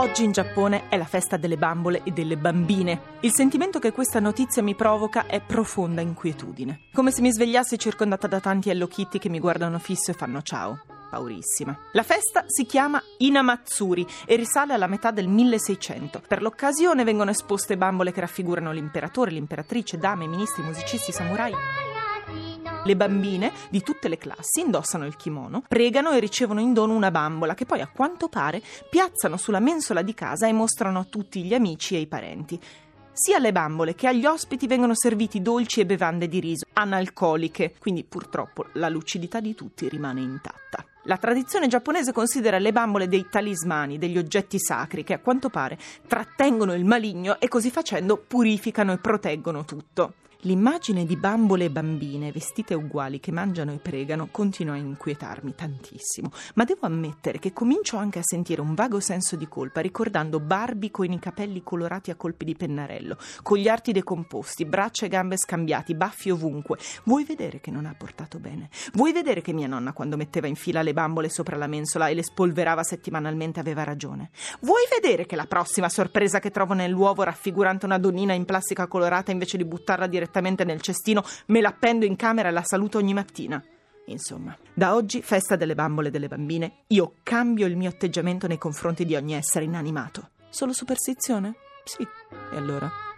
Oggi in Giappone è la festa delle bambole e delle bambine. Il sentimento che questa notizia mi provoca è profonda inquietudine. Come se mi svegliassi circondata da tanti Hello Kitty che mi guardano fisso e fanno ciao. Paurissima. La festa si chiama Inamatsuri e risale alla metà del 1600. Per l'occasione vengono esposte bambole che raffigurano l'imperatore, l'imperatrice, dame, ministri, musicisti, samurai. Le bambine di tutte le classi indossano il kimono, pregano e ricevono in dono una bambola che poi a quanto pare piazzano sulla mensola di casa e mostrano a tutti gli amici e i parenti. Sia alle bambole che agli ospiti vengono serviti dolci e bevande di riso, analcoliche, quindi purtroppo la lucidità di tutti rimane intatta. La tradizione giapponese considera le bambole dei talismani, degli oggetti sacri che a quanto pare trattengono il maligno e così facendo purificano e proteggono tutto. L'immagine di bambole e bambine vestite uguali che mangiano e pregano continua a inquietarmi tantissimo, ma devo ammettere che comincio anche a sentire un vago senso di colpa ricordando Barbie con i capelli colorati a colpi di pennarello, con gli arti decomposti, braccia e gambe scambiati, baffi ovunque. Vuoi vedere che non ha portato bene? Vuoi vedere che mia nonna quando metteva in fila le bambole sopra la mensola e le spolverava settimanalmente aveva ragione? Vuoi vedere che la prossima sorpresa che trovo nell'uovo raffigurante una donnina in plastica colorata invece di buttarla direttamente direttamente nel cestino, me l'appendo in camera e la saluto ogni mattina. Insomma, da oggi, festa delle bambole e delle bambine, io cambio il mio atteggiamento nei confronti di ogni essere inanimato. Solo superstizione? Sì. E allora?